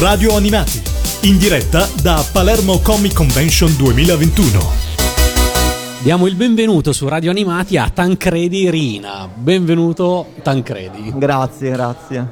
Radio Animati, in diretta da Palermo Comic Convention 2021. Diamo il benvenuto su Radio Animati a Tancredi Rina. Benvenuto Tancredi. Grazie, grazie.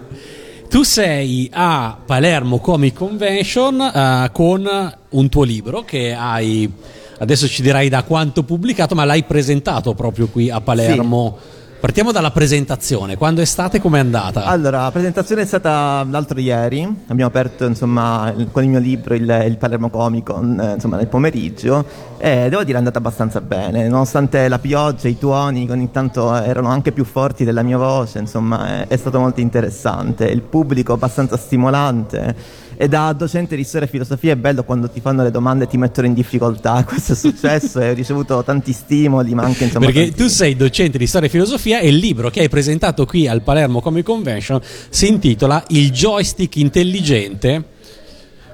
Tu sei a Palermo Comic Convention uh, con un tuo libro che hai, adesso ci dirai da quanto pubblicato, ma l'hai presentato proprio qui a Palermo. Sì Partiamo dalla presentazione, quando è stata e com'è andata? Allora, la presentazione è stata l'altro ieri, abbiamo aperto insomma, con il mio libro il, il Palermo Comicon eh, insomma, nel pomeriggio. E devo dire è andata abbastanza bene, nonostante la pioggia, i tuoni che ogni tanto erano anche più forti della mia voce, insomma è, è stato molto interessante, il pubblico abbastanza stimolante e da docente di storia e filosofia è bello quando ti fanno le domande e ti mettono in difficoltà. Questo è successo e ho ricevuto tanti stimoli, ma anche insomma. Perché tanti... tu sei docente di storia e filosofia e il libro che hai presentato qui al Palermo Comic Convention si intitola Il joystick intelligente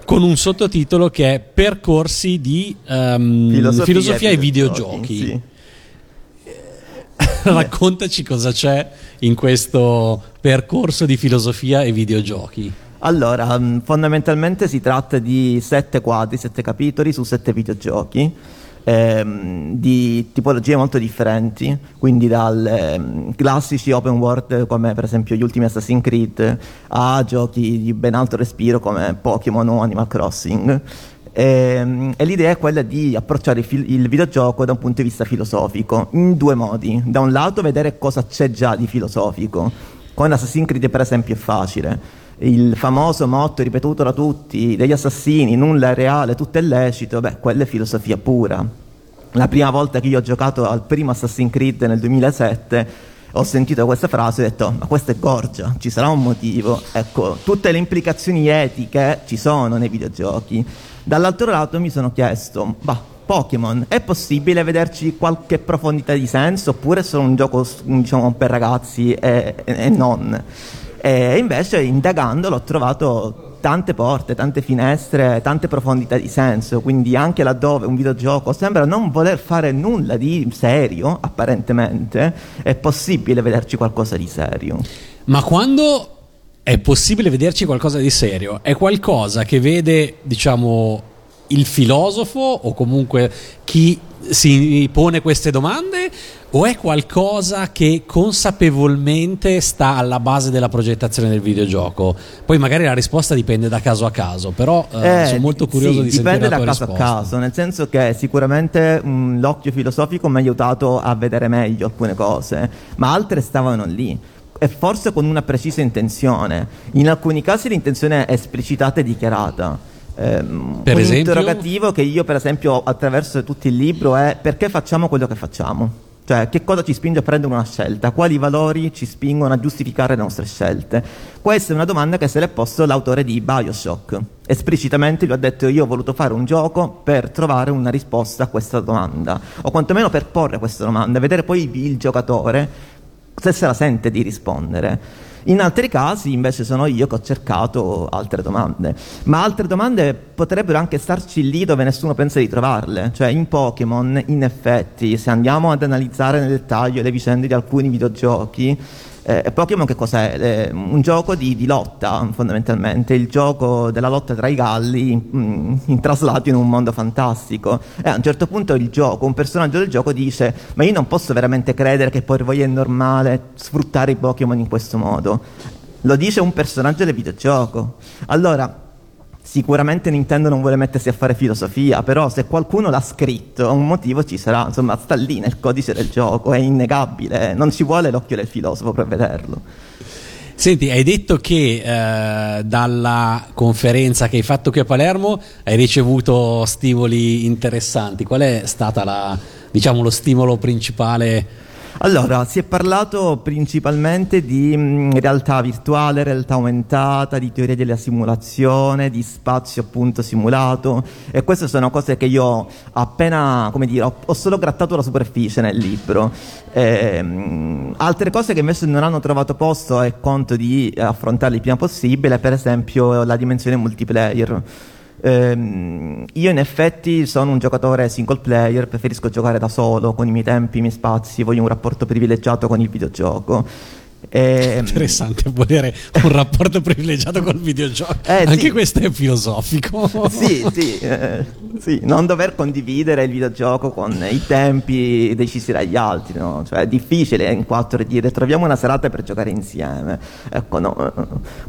con un sottotitolo che è Percorsi di um, filosofia, filosofia, e videogiochi. Sì. Raccontaci cosa c'è in questo percorso di filosofia e videogiochi. Allora, mm, fondamentalmente si tratta di sette quadri, sette capitoli su sette videogiochi. Ehm, di tipologie molto differenti, quindi dal ehm, classici open world come per esempio gli ultimi Assassin's Creed a giochi di ben alto respiro come Pokémon o Animal Crossing. E, ehm, e, l'idea è quella di approcciare il, fil- il, videogioco da un punto di vista filosofico, in due modi. Da un lato vedere cosa c'è già di filosofico. Con Assassin's Creed per esempio è facile il famoso motto ripetuto da tutti degli assassini, nulla è reale, tutto è lecito, beh, quella è filosofia pura. La prima volta che io ho giocato al primo Assassin's Creed nel 2007 ho sentito questa frase e ho detto ma questa è gorgia, ci sarà un motivo. Ecco, tutte le implicazioni etiche ci sono nei videogiochi. Dall'altro lato mi sono chiesto, bah, Pokémon, è possibile vederci qualche profondità di senso oppure è solo un gioco diciamo, per ragazzi e, e non? E invece indagando l'ho trovato tante porte, tante finestre, tante profondità di senso, quindi anche laddove un videogioco sembra non voler fare nulla di serio, apparentemente, è possibile vederci qualcosa di serio. Ma quando è possibile vederci qualcosa di serio, è qualcosa che vede, diciamo, il filosofo o comunque chi si pone queste domande o è qualcosa che consapevolmente sta alla base della progettazione del videogioco? Poi magari la risposta dipende da caso a caso, però eh, eh, sono molto curioso sì, di sentire la tua risposta. Dipende da caso a caso, nel senso che sicuramente mh, mm, l'occhio filosofico mi ha aiutato a vedere meglio alcune cose, ma altre stavano lì e forse con una precisa intenzione. In alcuni casi l'intenzione è esplicitata e dichiarata Um, per un esempio? interrogativo che io per esempio attraverso tutto il libro è perché facciamo quello che facciamo? Cioè, che cosa ci spinge a prendere una scelta? Quali valori ci spingono a giustificare le nostre scelte? Questa è una domanda che se l'è posto l'autore di Bioshock. Esplicitamente gli ho detto io ho voluto fare un gioco per trovare una risposta a questa domanda, o quantomeno per porre questa domanda, vedere poi il giocatore se se la sente di rispondere. In altri casi invece sono io che ho cercato altre domande, ma altre domande potrebbero anche starci lì dove nessuno pensa di trovarle, cioè in Pokémon in effetti se andiamo ad analizzare nel dettaglio le vicende di alcuni videogiochi eh, Pokémon che cos'è? Eh, un gioco di, di, lotta fondamentalmente, il gioco della lotta tra i galli in, mm, in traslato in un mondo fantastico. E a un certo punto il gioco, un personaggio del gioco dice ma io non posso veramente credere che per voi è normale sfruttare i Pokémon in questo modo. Lo dice un personaggio del videogioco. Allora, Sicuramente Nintendo non vuole mettersi a fare filosofia, però se qualcuno l'ha scritto, un motivo ci sarà, insomma, sta lì nel codice del gioco, è innegabile, non ci vuole l'occhio del filosofo per vederlo. Senti, hai detto che eh, dalla conferenza che hai fatto qui a Palermo hai ricevuto stimoli interessanti. Qual è stata diciamo, lo stimolo principale allora, si è parlato principalmente di mh, realtà virtuale, realtà aumentata, di teoria della simulazione, di spazio appunto simulato e queste sono cose che io appena, come dire, ho, ho solo grattato la superficie nel libro. E, mh, mm, altre cose che invece non hanno trovato posto e conto di affrontarle il prima possibile, per esempio la dimensione multiplayer. Ehm, io in effetti sono un giocatore single player, preferisco giocare da solo, con i miei tempi, i miei spazi, voglio un rapporto privilegiato con il videogioco. E, Interessante volere un rapporto privilegiato col videogioco. Eh, Anche sì. questo è filosofico. sì, sì, eh, sì, non dover condividere il videogioco con i tempi decisi dagli altri, no? Cioè è difficile in quattro dire troviamo una serata per giocare insieme. Ecco, no,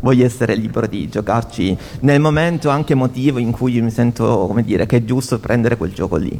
voglio essere libero di giocarci nel momento anche emotivo in cui mi sento, come dire, che è giusto prendere quel gioco lì.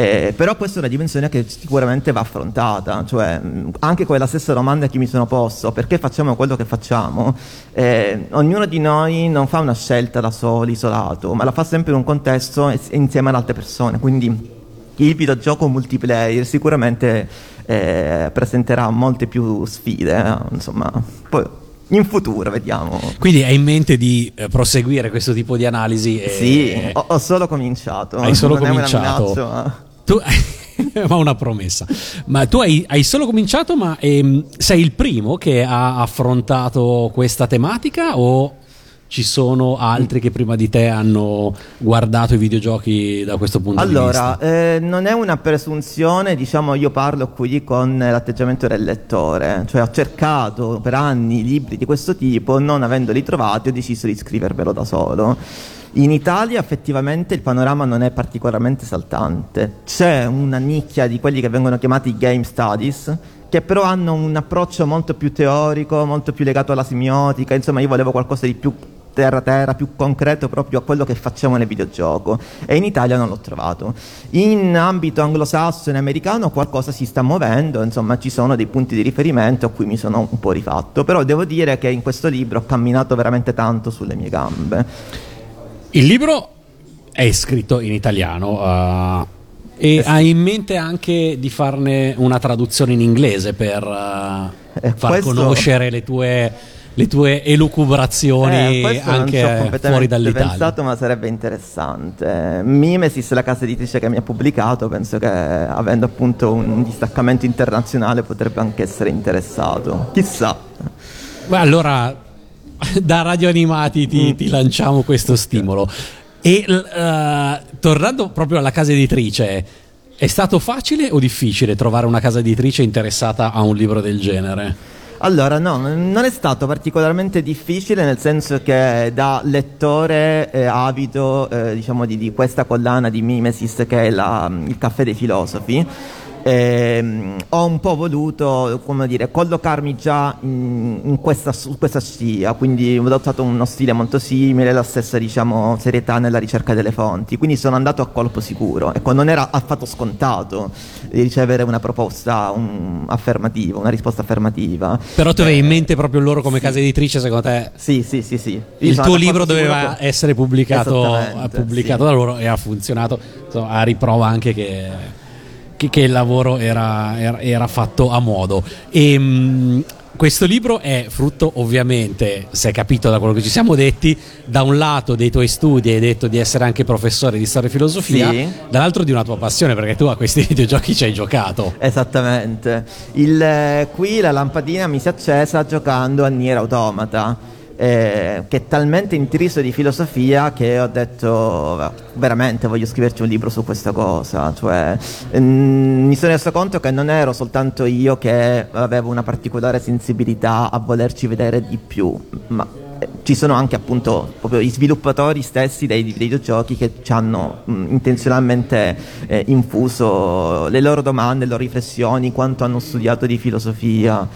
Eh, però questa è una dimensione che sicuramente va affrontata, cioè anche quella stessa domanda che mi sono posto, perché facciamo quello che facciamo? Eh, ognuno di noi non fa una scelta da solo, isolato, ma la fa sempre in un contesto insieme ad altre persone, quindi il videogioco multiplayer sicuramente eh, presenterà molte più sfide, eh, insomma, poi in futuro vediamo. Quindi hai in mente di eh, proseguire questo tipo di analisi? E... Sì, ho, ho solo cominciato. Hai solo non cominciato. È una minaccia, ma... Tu ma una promessa. Ma tu hai, hai solo cominciato, ma ehm, sei il primo che ha affrontato questa tematica o ci sono altri che prima di te hanno guardato i videogiochi da questo punto di Allora, vista? eh, non è una presunzione, diciamo, io parlo qui con l'atteggiamento del lettore, cioè ho cercato per anni libri di questo tipo, non avendoli trovati ho deciso di scrivervelo da solo. In Italia effettivamente il panorama non è particolarmente saltante, c'è una nicchia di quelli che vengono chiamati game studies, che però hanno un approccio molto più teorico, molto più legato alla semiotica, insomma io volevo qualcosa di più terra terra, più concreto proprio a quello che facciamo nel videogioco e in Italia non l'ho trovato. In ambito anglosassone americano qualcosa si sta muovendo, insomma ci sono dei punti di riferimento a cui mi sono un po' rifatto, però devo dire che in questo libro ho camminato veramente tanto sulle mie gambe. Il libro è scritto in italiano uh, e hai in mente anche di farne una traduzione in inglese per uh, Eh, far questo- conoscere le tue, le tue elucubrazioni Eh, non anche fuori dall'Italia. pensato, ma sarebbe interessante. Mimesis, la casa editrice che mi ha pubblicato, penso che avendo appunto un distaccamento internazionale potrebbe anche essere interessato. Chissà. Beh, allora, da Radio Animati ti, ti lanciamo questo stimolo. E eh, tornando proprio alla casa editrice, è stato facile o difficile trovare una casa editrice interessata a un libro del genere? Allora, no, non è stato particolarmente difficile nel senso che da lettore eh, avido eh, diciamo di, di questa collana di Mimesis che è la- il caffè dei filosofi, ehm, ho un po' voluto, come dire, collocarmi già in, in questa, su questa scia, quindi ho adottato uno stile molto simile, la stessa diciamo serietà nella ricerca delle fonti, quindi sono andato a colpo sicuro, ecco, non era affatto scontato di ricevere una proposta un- affermativa, una risposta affermativa. Però tu avevi in mente proprio loro come casa editrice, secondo te? Sì, sì, sì, sì. Il tuo libro doveva essere pubblicato, pubblicato sì. da loro e ha funzionato, insomma, a riprova anche che, che- che il lavoro era, era- era fatto a modo. E, mh, questo libro è frutto, ovviamente, se hai capito da quello che ci siamo detti, da un lato dei tuoi studi, hai detto di essere anche professore di storia e filosofia, Sì. dall'altro di una tua passione, perché tu a questi videogiochi ci hai giocato. Esattamente. Il, eh, qui la lampadina mi si è accesa giocando a Nier Automata. Eh, che è talmente intriso di filosofia che ho detto "Va, veramente voglio scriverci un libro su questa cosa cioè mm, mi sono reso conto che non ero soltanto io che avevo una particolare sensibilità a volerci vedere di più ma eh, ci sono anche appunto proprio gli sviluppatori stessi dei dei videogiochi che ci hanno mh, intenzionalmente eh, infuso le loro domande, le loro riflessioni, quanto hanno studiato di filosofia.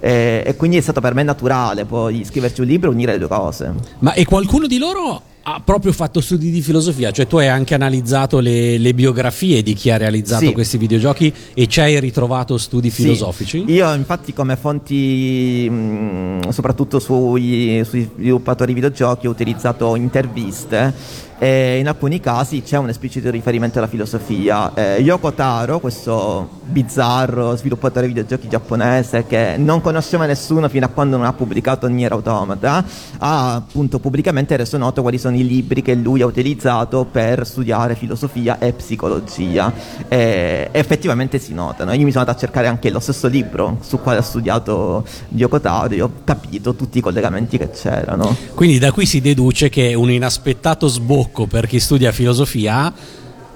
Eh, e quindi è stato per me naturale poi scriverci un libro e unire le due cose. Ma e qualcuno di loro ha proprio fatto studi di filosofia? Cioè tu hai anche analizzato le, le biografie di chi ha realizzato Sì. questi videogiochi e ci hai ritrovato studi Sì, filosofici? Io infatti come fonti, mh, soprattutto sui, sui sviluppatori videogiochi, ho utilizzato interviste e in alcuni casi c'è un esplicito riferimento alla filosofia. Eh, Yoko Taro, questo bizzarro sviluppatore videogiochi giapponese che non conosceva nessuno fino a quando non ha pubblicato Nier Automata, ha appunto pubblicamente reso noto quali sono i libri che lui ha utilizzato per studiare filosofia e psicologia. E effettivamente si notano. Io mi sono andato a cercare anche lo stesso libro su quale ha studiato Yoko Taro e ho capito tutti i collegamenti che c'erano. Quindi da qui si deduce che un inaspettato sbocco per chi studia filosofia,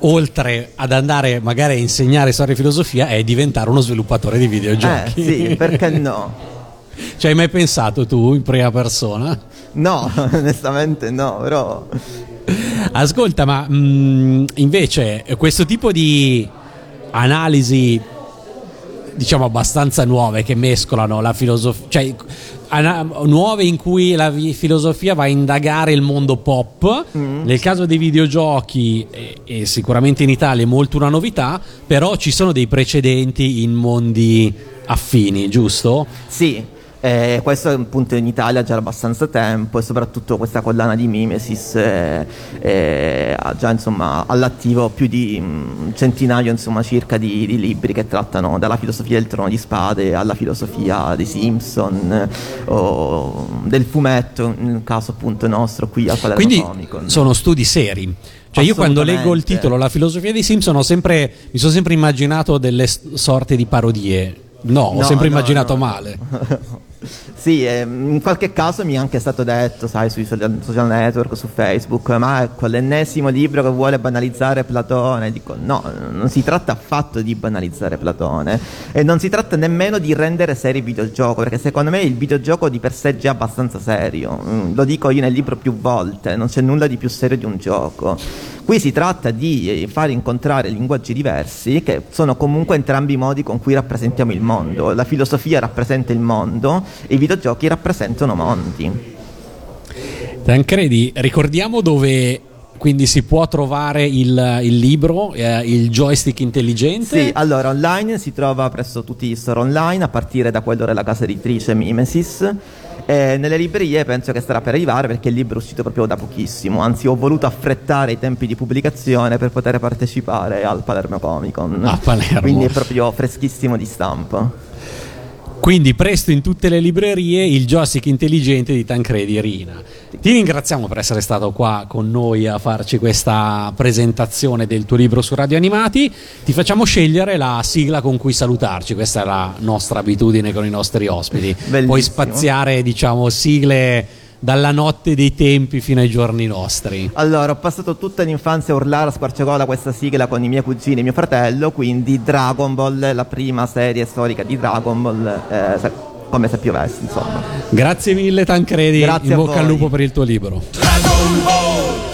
oltre ad andare magari a insegnare storia e filosofia, è diventare uno sviluppatore di videogiochi. Eh sì, perché no? Ci hai mai pensato tu in prima persona? No, onestamente no, però... Ascolta, ma mh, invece questo tipo di analisi diciamo abbastanza nuove che mescolano la filosofia, cioè ana- nuove in cui la vi- filosofia va a indagare il mondo pop. Nel caso dei videogiochi, e, e sicuramente in Italia è molto una novità, però ci sono dei precedenti in mondi affini, giusto? Sì, eh, questo appunto in Italia già da abbastanza tempo e soprattutto questa collana di Mimesis eh, eh, ha già insomma all'attivo più di un centinaio insomma circa di, di libri che trattano dalla filosofia del trono di spade alla filosofia dei Simpson eh, o del fumetto nel caso appunto nostro qui al Palermo Quindi Comic-Con. sono studi seri. Cioè io quando leggo il titolo La filosofia dei Simpson ho sempre, mi sono sempre immaginato delle sorte di parodie. No, ho No, sempre no, immaginato no. male. Sì, ehm, in qualche caso mi è anche stato detto, sai, sui social, network, su Facebook, ma ecco l'ennesimo libro che vuole banalizzare Platone. Dico, no, non si tratta affatto di banalizzare Platone e non si tratta nemmeno di rendere serio il videogioco, perché secondo me il videogioco di per sé è già abbastanza serio. Mm, Lo dico io nel libro più volte, non c'è nulla di più serio di un gioco. Qui si tratta di eh, far incontrare linguaggi diversi che sono comunque entrambi i modi con cui rappresentiamo il mondo. La filosofia rappresenta il mondo i videogiochi rappresentano mondi. Tancredi, ricordiamo dove quindi si può trovare il, il libro, eh, il joystick intelligente. Sì, allora online si trova presso tutti gli store online a partire da quello della casa editrice Mimesis. E nelle librerie penso che starà per arrivare perché il libro è uscito proprio da pochissimo, anzi ho voluto affrettare i tempi di pubblicazione per poter partecipare al Palermo Comic Con. A Palermo. Quindi è proprio freschissimo di stampa. Quindi presto in tutte le librerie il joystick intelligente di Tancredi Rina. Ti ringraziamo per essere stato qua con noi a farci questa presentazione del tuo libro su Radio Animati. Ti facciamo scegliere la sigla con cui salutarci, questa è la nostra abitudine con i nostri ospiti. Puoi Bellissimo. spaziare, diciamo, sigle dalla notte dei tempi fino ai giorni nostri. Allora, ho passato tutta l'infanzia a urlare a squarciagola questa sigla con i miei cugini e mio fratello, quindi Dragon Ball, la prima serie storica di Dragon Ball, eh, se- come se piovesse, insomma. Grazie mille Tancredi, Grazie in a bocca al voi. lupo per il tuo libro. Dragon Ball